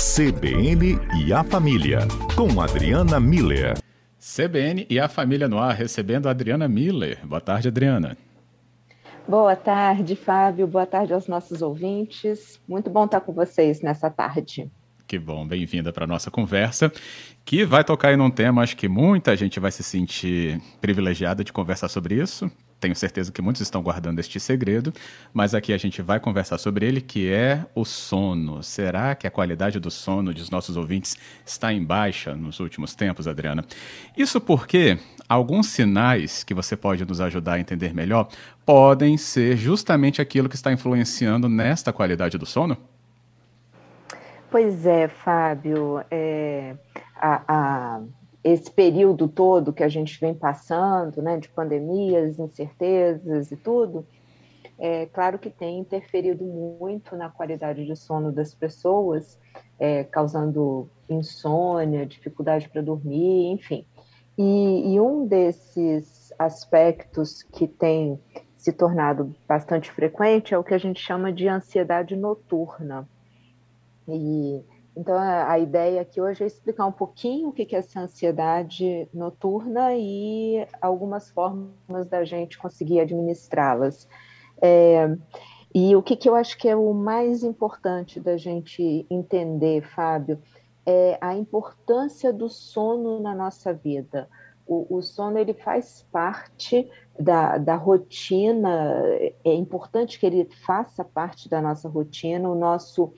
CBN e a Família, com Adriana Miller. CBN e a Família no ar, recebendo a Adriana Miller. Boa tarde, Adriana. Boa tarde, Fábio. Boa tarde aos nossos ouvintes. Muito bom estar com vocês nessa tarde. Que bom, bem-vinda para a nossa conversa, que vai tocar em um tema, acho que muita gente vai se sentir privilegiada de conversar sobre isso, tenho certeza que muitos estão guardando este segredo, mas aqui a gente vai conversar sobre ele, que é o sono. Será que a qualidade do sono dos nossos ouvintes está em baixa nos últimos tempos, Adriana? Isso porque alguns sinais que você pode nos ajudar a entender melhor podem ser justamente aquilo que está influenciando nesta qualidade do sono? Pois é, Fábio. É, a, a esse período todo que a gente vem passando, né, de pandemias, incertezas e tudo, é claro que tem interferido muito na qualidade de sono das pessoas, é, causando insônia, dificuldade para dormir, enfim. E, e um desses aspectos que tem se tornado bastante frequente é o que a gente chama de ansiedade noturna. E então, a, ideia aqui hoje é explicar um pouquinho o que é essa ansiedade noturna e algumas formas da gente conseguir administrá-las. É, e o que, que eu acho que é o mais importante da gente entender, Fábio, é a importância do sono na nossa vida. O, o sono ele faz parte da, da rotina, é importante que ele faça parte da nossa rotina, o nosso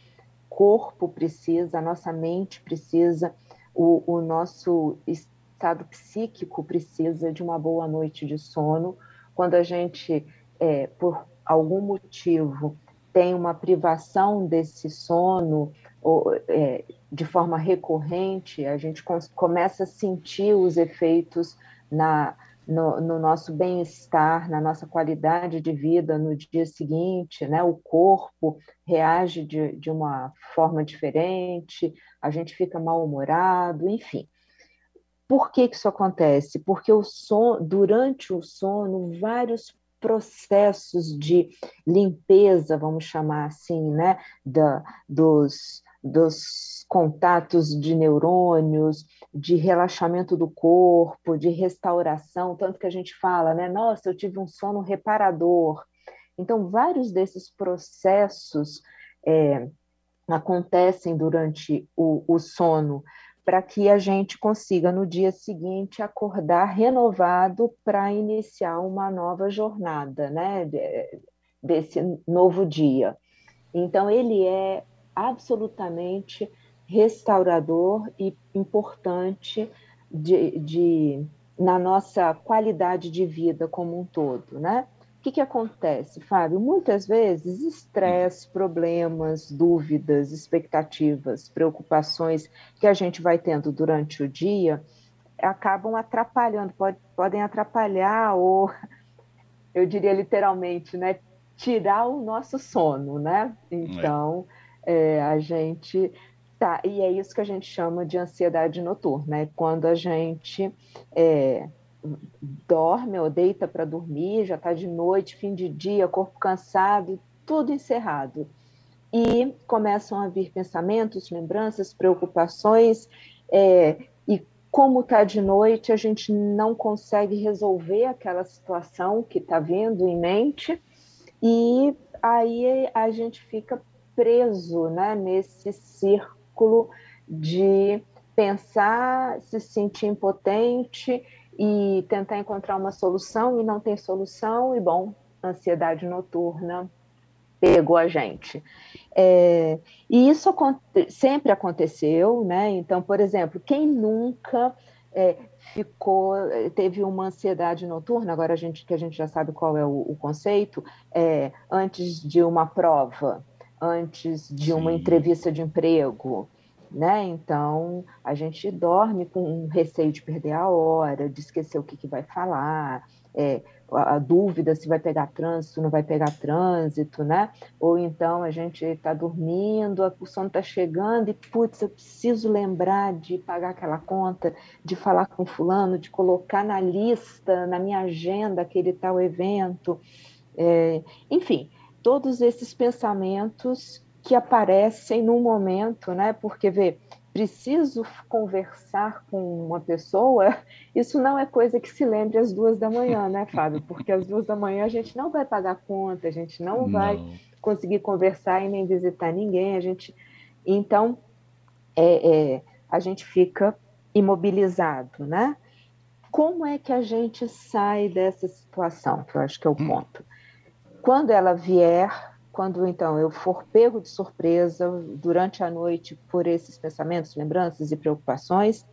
corpo precisa, a nossa mente precisa, o, o nosso estado psíquico precisa de uma boa noite de sono. Quando a gente, é, por algum motivo, tem uma privação desse sono ou, é, de forma recorrente, a gente começa a sentir os efeitos na, no, no nosso bem-estar, na nossa qualidade de vida no dia seguinte, né? O corpo reage de, de uma forma diferente, a gente fica mal-humorado, enfim. Por que, que isso acontece? Porque o sono, durante o sono, vários processos de limpeza, vamos chamar assim, né, da, dos, dos contatos de neurônios, de relaxamento do corpo, de restauração, tanto que a gente fala, né? Nossa, eu tive um sono reparador. Então, vários desses processos é, acontecem durante o, o sono para que a gente consiga no dia seguinte acordar renovado para iniciar uma nova jornada, né? Desse novo dia. Então, ele é absolutamente restaurador e importante de, de, na nossa qualidade de vida como um todo, né? O que, que acontece, Fábio? Muitas vezes, estresse, problemas, dúvidas, expectativas, preocupações que a gente vai tendo durante o dia acabam atrapalhando, pode, podem atrapalhar ou, eu diria literalmente, né, tirar o nosso sono, né? Então, é é, a gente tá, e é isso que a gente chama de ansiedade noturna, né? Quando a gente é, dorme ou deita para dormir, já está de noite, fim de dia, corpo cansado, tudo encerrado. E começam a vir pensamentos, lembranças, preocupações, é, e como está de noite, a gente não consegue resolver aquela situação que está vindo em mente, e aí a gente fica preso né, nesse círculo de pensar, se sentir impotente e tentar encontrar uma solução e não tem solução, e bom, ansiedade noturna pegou a gente. É, e isso aconte sempre aconteceu, né? Então, por exemplo, quem nunca é, ficou, teve uma ansiedade noturna, agora a gente que a gente já sabe qual é o, o conceito, é, antes de uma prova, antes de Sim. uma entrevista de emprego, né? Então a gente dorme com um receio de perder a hora, de esquecer o que, que vai falar, é, a, a, dúvida se vai pegar trânsito, não vai pegar trânsito, né? Ou então a gente está dormindo, o sono está chegando e putz, eu preciso lembrar de pagar aquela conta, de falar com fulano, de colocar na lista, na minha agenda aquele tal evento, é, enfim todos esses pensamentos que aparecem no momento, né? Porque vê, preciso conversar com uma pessoa, isso não é coisa que se lembre às duas da manhã, né, Fábio? Porque às duas da manhã a gente não vai pagar conta, a gente não, não. vai conseguir conversar e nem visitar ninguém, a gente. Então, é, é, a gente fica imobilizado, né? Como é que a gente sai dessa situação? Que eu acho que é o hum. ponto. Quando ela vier, quando então eu for pego de surpresa durante a noite por esses pensamentos, lembranças e preocupações,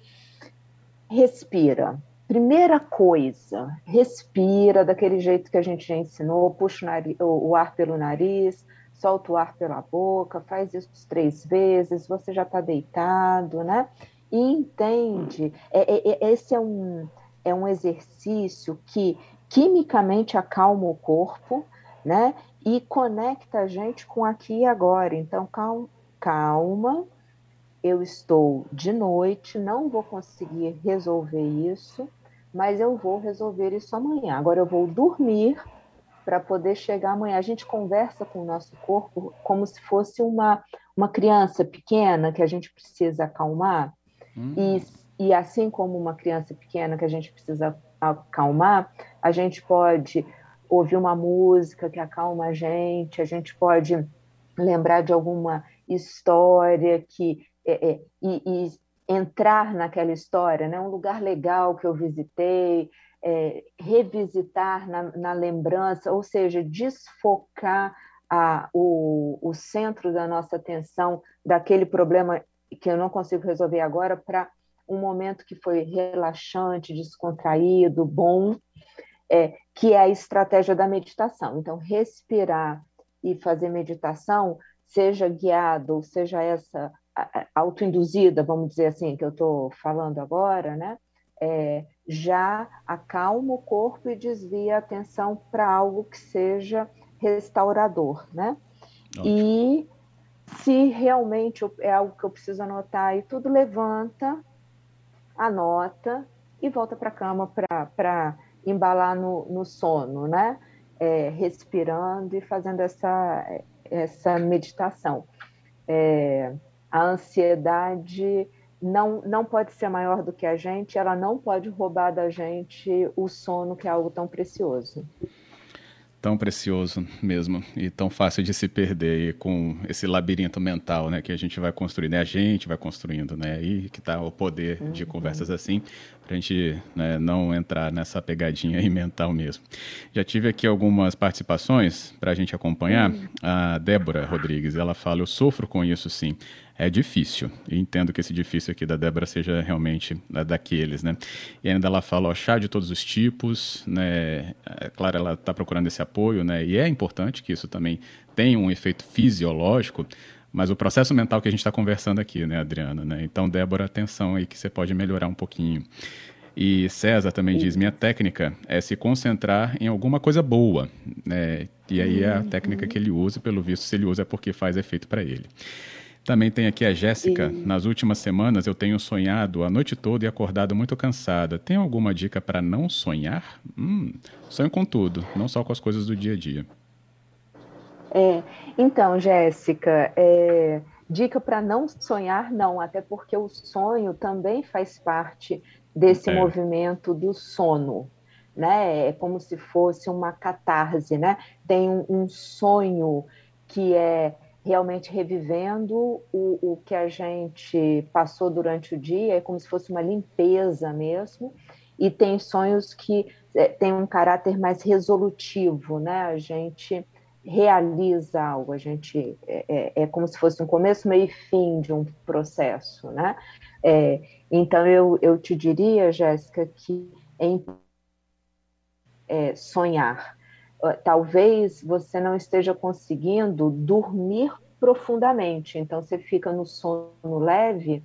respira. Primeira coisa, respira daquele jeito que a gente já ensinou, puxa o, nariz, o ar pelo nariz, solta o ar pela boca, faz isso três vezes, você já está deitado, né? E entende, é, é, é, esse é um, é um exercício que quimicamente acalma o corpo, né? e conecta a gente com aqui e agora. Então, calma, calma, eu estou de noite, não vou conseguir resolver isso, mas eu vou resolver isso amanhã. Agora eu vou dormir para poder chegar amanhã. A gente conversa com o nosso corpo como se fosse uma, uma criança pequena que a gente precisa acalmar. Hum. E, e assim como uma criança pequena que a gente precisa acalmar, a gente pode ouvir uma música que acalma a gente, a gente pode lembrar de alguma história que é, é, e, e, entrar naquela história, né? Um lugar legal que eu visitei, é, revisitar na, na, lembrança, ou seja, desfocar a, o, o centro da nossa atenção daquele problema que eu não consigo resolver agora para um momento que foi relaxante, descontraído, bom, é, que é a estratégia da meditação. Então, respirar e fazer meditação, seja guiado, ou seja essa autoinduzida, vamos dizer assim, que eu estou falando agora, né? É, já acalma o corpo e desvia a atenção para algo que seja restaurador, né? Ótimo. E se realmente é algo que eu preciso anotar e tudo, levanta, anota e volta para a cama para embalar no, no sono, né? É, respirando e fazendo essa, essa meditação. É, a ansiedade não, não pode ser maior do que a gente, ela não pode roubar da gente o sono, que é algo tão precioso tão precioso mesmo e tão fácil de se perder com esse labirinto mental, né, que a gente vai construindo, né, a gente vai construindo, né, aí que está o poder uhum. de conversas assim, para a gente né, não entrar nessa pegadinha aí mental mesmo. Já tive aqui algumas participações para a gente acompanhar. Uhum. A Débora Rodrigues, ela fala, eu sofro com isso sim é difícil. E entendo que esse difícil aqui da Débora seja realmente daqueles, né? E ainda ela fala, ó, chá de todos os tipos, né? É claro, ela está procurando esse apoio, né? E é importante que isso também tenha um efeito fisiológico, mas o processo mental que a gente está conversando aqui, né, Adriana? Né? Então, Débora, atenção aí que você pode melhorar um pouquinho. E César também diz: minha técnica é se concentrar em alguma coisa boa. Né? E aí é a técnica que ele usa, pelo visto, se ele usa é porque faz efeito para ele. Também tem aqui a Jéssica. E... Nas últimas semanas eu tenho sonhado a noite toda e acordado muito cansada. Tem alguma dica para não sonhar? Hum, sonho com tudo, não só com as coisas do dia a dia. É, então, Jéssica, é, dica para não sonhar, não, até porque o sonho também faz parte desse é. movimento do sono. Né? É como se fosse uma catarse, né? Tem um, um sonho que é realmente revivendo o, o que a gente passou durante o dia, é como se fosse uma limpeza mesmo, e tem sonhos que é, têm um caráter mais resolutivo, né? A gente realiza algo, a gente é, é, é como se fosse um começo, meio e fim de um processo, né? É, então eu, eu te diria, Jéssica, que é, é sonhar, talvez você não esteja conseguindo dormir profundamente. Então, você fica no sono leve,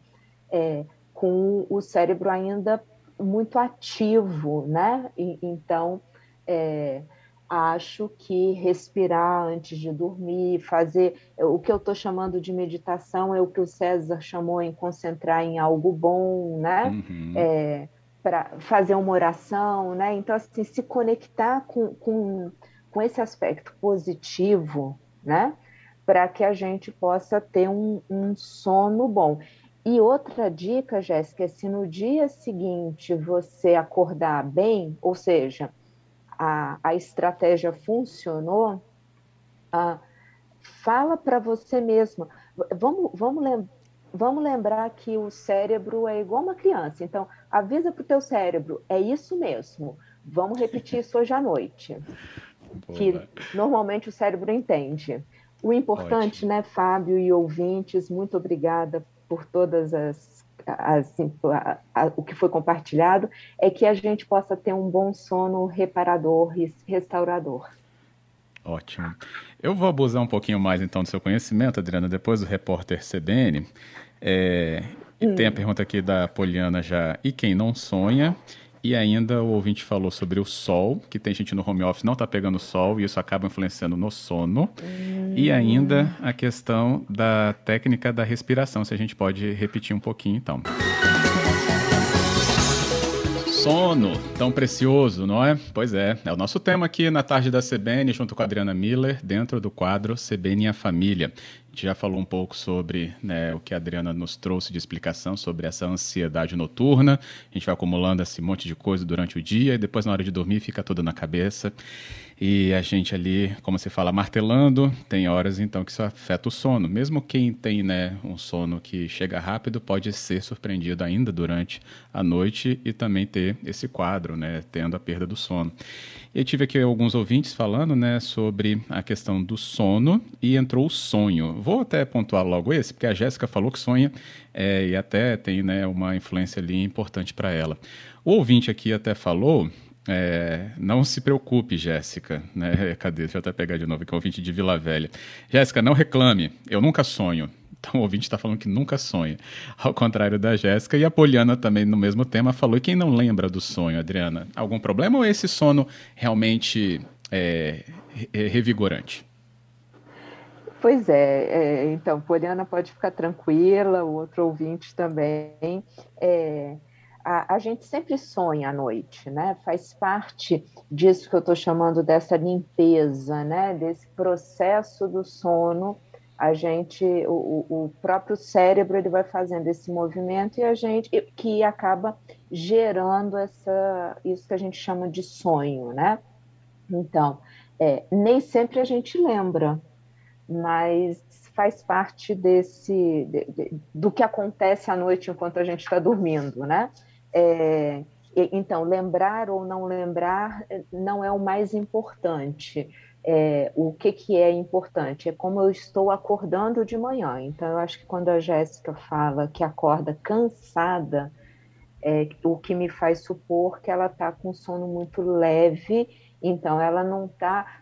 é, com o cérebro ainda muito ativo, né? E, então, é, acho que respirar antes de dormir, fazer o que eu estou chamando de meditação é o que o César chamou em concentrar em algo bom, né? Uhum. É, para fazer uma oração, né? Então, assim, se conectar com, com, com esse aspecto positivo, né? para que a gente possa ter um, um sono bom. E outra dica, Jéssica, é se no dia seguinte você acordar bem, ou seja, a, a estratégia funcionou, ah, fala para você mesmo. Vamos, vamos, lem vamos lembrar que o cérebro é igual uma criança. Então, avisa para o teu cérebro, é isso mesmo. Vamos repetir isso hoje à noite. Boa. Que normalmente o cérebro entende. O importante, Ótimo. né, Fábio e ouvintes, muito obrigada por todas as, as a, a, o que foi compartilhado, é que a gente possa ter um bom sono reparador e restaurador. Ótimo. Eu vou abusar um pouquinho mais então do seu conhecimento, Adriana, depois do repórter CBN. É, e hum. tem a pergunta aqui da Poliana já. E quem não sonha? E ainda o ouvinte falou sobre o sol, que tem gente no home office não está pegando sol e isso acaba influenciando no sono. Hum. E ainda a questão da técnica da respiração, se a gente pode repetir um pouquinho então. Sono, tão precioso, não é? Pois é, é o nosso tema aqui na tarde da CBN, junto com a Adriana Miller, dentro do quadro CBN e a Família gente já falou um pouco sobre né, o que a Adriana nos trouxe de explicação sobre essa ansiedade noturna. A gente vai acumulando esse monte de coisa durante o dia e depois, na hora de dormir, fica tudo na cabeça. E a gente ali, como se fala, martelando, tem horas então que isso afeta o sono. Mesmo quem tem né, um sono que chega rápido pode ser surpreendido ainda durante a noite e também ter esse quadro, né, tendo a perda do sono. Eu tive aqui alguns ouvintes falando né, sobre a questão do sono e entrou o sonho. Vou até pontuar logo esse, porque a Jéssica falou que sonha é, e até tem né, uma influência ali importante para ela. O ouvinte aqui até falou é, não se preocupe, Jéssica. Né? Cadê? Deixa eu até pegar de novo, que é o ouvinte de Vila Velha. Jéssica, não reclame. Eu nunca sonho. Então o ouvinte está falando que nunca sonha. Ao contrário da Jéssica. E a Poliana também, no mesmo tema, falou. E quem não lembra do sonho, Adriana? Algum problema ou esse sono realmente é, é revigorante? Pois é, é, então, Poliana pode ficar tranquila, o outro ouvinte também. É, a, a, gente sempre sonha à noite, né? Faz parte disso que eu estou chamando dessa limpeza, né? Desse processo do sono. A gente, o, o próprio cérebro, ele vai fazendo esse movimento e a gente que acaba gerando essa isso que a gente chama de sonho, né? Então, é, nem sempre a gente lembra, mas faz parte desse de, de, do que acontece à noite enquanto a gente está dormindo, né? É, então, lembrar ou não lembrar eh, não é o mais importante. É, o que, que é importante? É como eu estou acordando de manhã. Então, eu acho que quando a Jéssica fala que acorda cansada, é, o que me faz supor que ela está com sono muito leve, então ela não está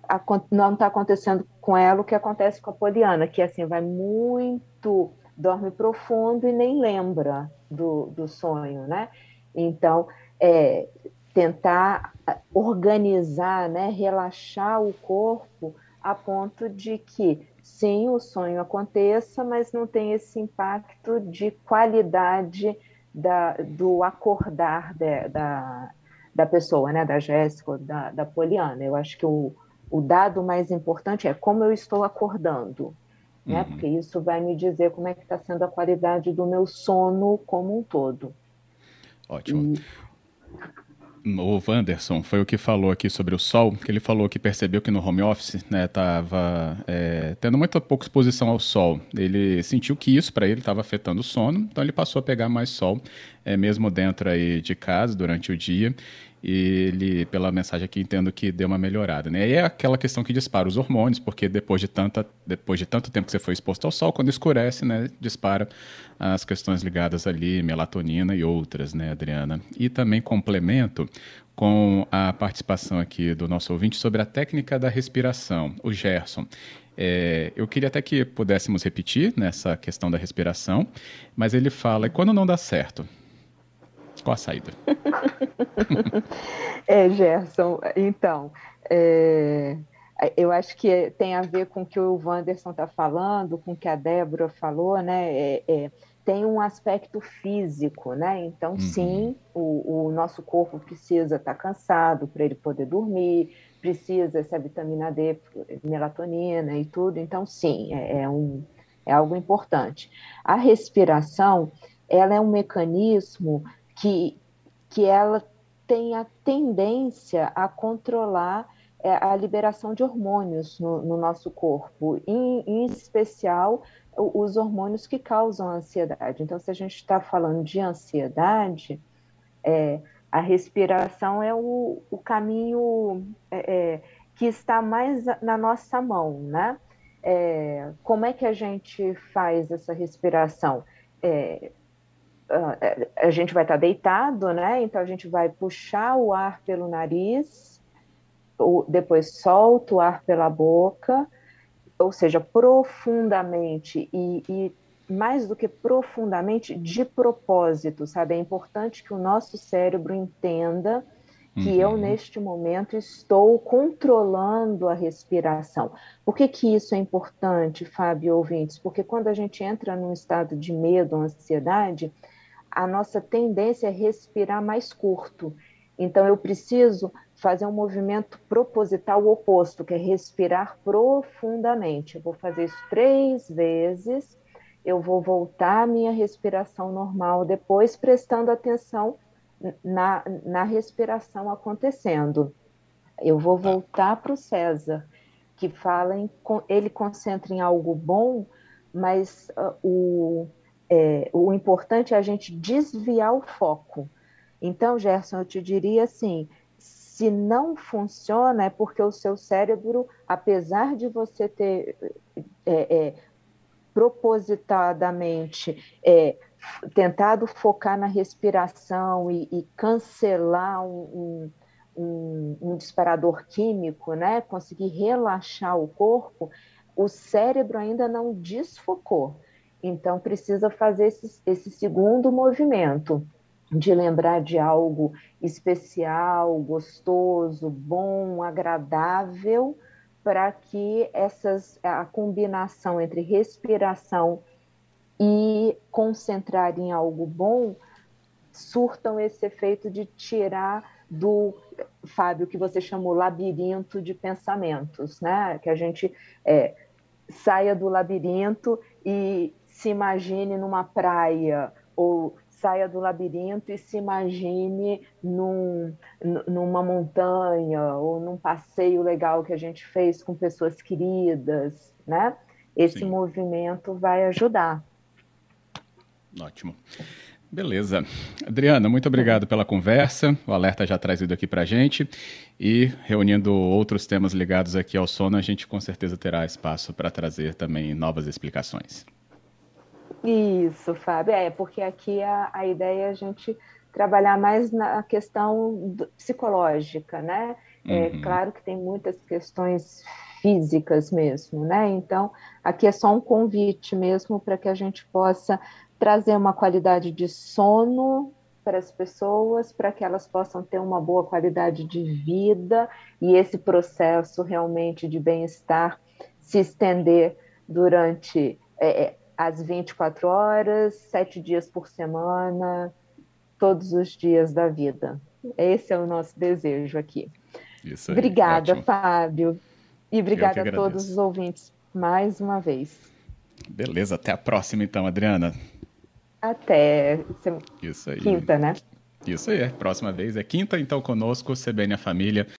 não tá acontecendo com ela o que acontece com a Poliana, que assim vai muito, dorme profundo e nem lembra do, do sonho, né? Então, é, tentar organizar, né, relaxar o corpo a ponto de que, sim, o sonho aconteça, mas não tem esse impacto de qualidade da, do acordar de, da, da pessoa, né, da Jéssica, da, da Poliana. Eu acho que o, o dado mais importante é como eu estou acordando, né, uhum. porque isso vai me dizer como é que está sendo a qualidade do meu sono como um todo. Ótimo. O Wanderson foi o que falou aqui sobre o sol, que ele falou que percebeu que no home office né, é, tendo muita pouca exposição ao sol. Ele sentiu que isso para ele estava afetando o sono, então ele passou a pegar mais sol, é, mesmo dentro aí de casa durante o dia e ele, pela mensagem aqui, entendo que deu uma melhorada, né? E é aquela questão que dispara os hormônios, porque depois de, tanta, depois de tanto tempo que você foi exposto ao sol, quando escurece, né, dispara as questões ligadas ali, melatonina e outras, né, Adriana? E também complemento com a participação aqui do nosso ouvinte sobre a técnica da respiração, o Gerson. É, eu queria até que pudéssemos repetir nessa questão da respiração, mas ele fala, e quando não dá certo? Qual a saída? é, Gerson, então, é, eu acho que tem a ver com o que o Wanderson está falando, com o que a Débora falou, né? É, é, tem um aspecto físico, né? Então, uhum. sim, o, o, nosso corpo precisa estar tá cansado para ele poder dormir, precisa essa vitamina D, melatonina e tudo. Então, sim, é, é um, é algo importante. A respiração, ela é um mecanismo que, que ela tem a tendência a controlar é, a liberação de hormônios no, no nosso corpo, em, em especial os hormônios que causam ansiedade. Então, se a gente está falando de ansiedade, é, a respiração é o, o caminho é, é, que está mais na nossa mão, né? É, como é que a gente faz essa respiração? É, a, a gente vai estar tá deitado, né? Então a gente vai puxar o ar pelo nariz, depois solta o ar pela boca ou seja, profundamente e, e, mais do que profundamente, de propósito, sabe? É importante que o nosso cérebro entenda que uhum. eu, neste momento, estou controlando a respiração. Por que, que isso é importante, Fábio ouvintes? Porque quando a gente entra num estado de medo, ansiedade, a nossa tendência é respirar mais curto. Então, eu preciso fazer um movimento proposital oposto, que é respirar profundamente. Eu vou fazer isso três vezes, eu vou voltar à minha respiração normal, depois prestando atenção na, na respiração acontecendo. Eu vou voltar para o César, que fala em ele concentra em algo bom, mas uh, o, é, o importante é a gente desviar o foco. Então, Gerson, eu te diria assim: se não funciona, é porque o seu cérebro, apesar de você ter é, é, propositadamente é, tentado focar na respiração e, e cancelar um, um, um, disparador químico, né? conseguir relaxar o corpo, o cérebro ainda não desfocou. Então, precisa fazer esse, esse segundo movimento de lembrar de algo especial, gostoso, bom, agradável, para que essas a combinação entre respiração e concentrar em algo bom surtam esse efeito de tirar do Fábio que você chamou labirinto de pensamentos, né? Que a gente é, saia do labirinto e se imagine numa praia ou saia do labirinto e se imagine num, numa montanha ou num passeio legal que a gente fez com pessoas queridas, né? Esse Sim. movimento vai ajudar. Ótimo. Beleza. Adriana, muito obrigado pela conversa, o alerta já trazido aqui para a gente. E reunindo outros temas ligados aqui ao sono, a gente com certeza terá espaço para trazer também novas explicações. Isso, Fábio, é, porque aqui a, a ideia é a gente trabalhar mais na questão psicológica, né? É uhum. claro que tem muitas questões físicas mesmo, né? Então, aqui é só um convite mesmo para que a gente possa trazer uma qualidade de sono para as pessoas, para que elas possam ter uma boa qualidade de vida e esse processo realmente de bem-estar se estender durante é, é às 24 horas, sete dias por semana, todos os dias da vida. Esse é o nosso desejo aqui. Isso aí, obrigada, ótimo. Fábio. E obrigada a todos os ouvintes mais uma vez. Beleza, até a próxima então, Adriana. Até Isso aí. quinta, né? Isso aí, próxima vez é quinta, então conosco, CBN a Família.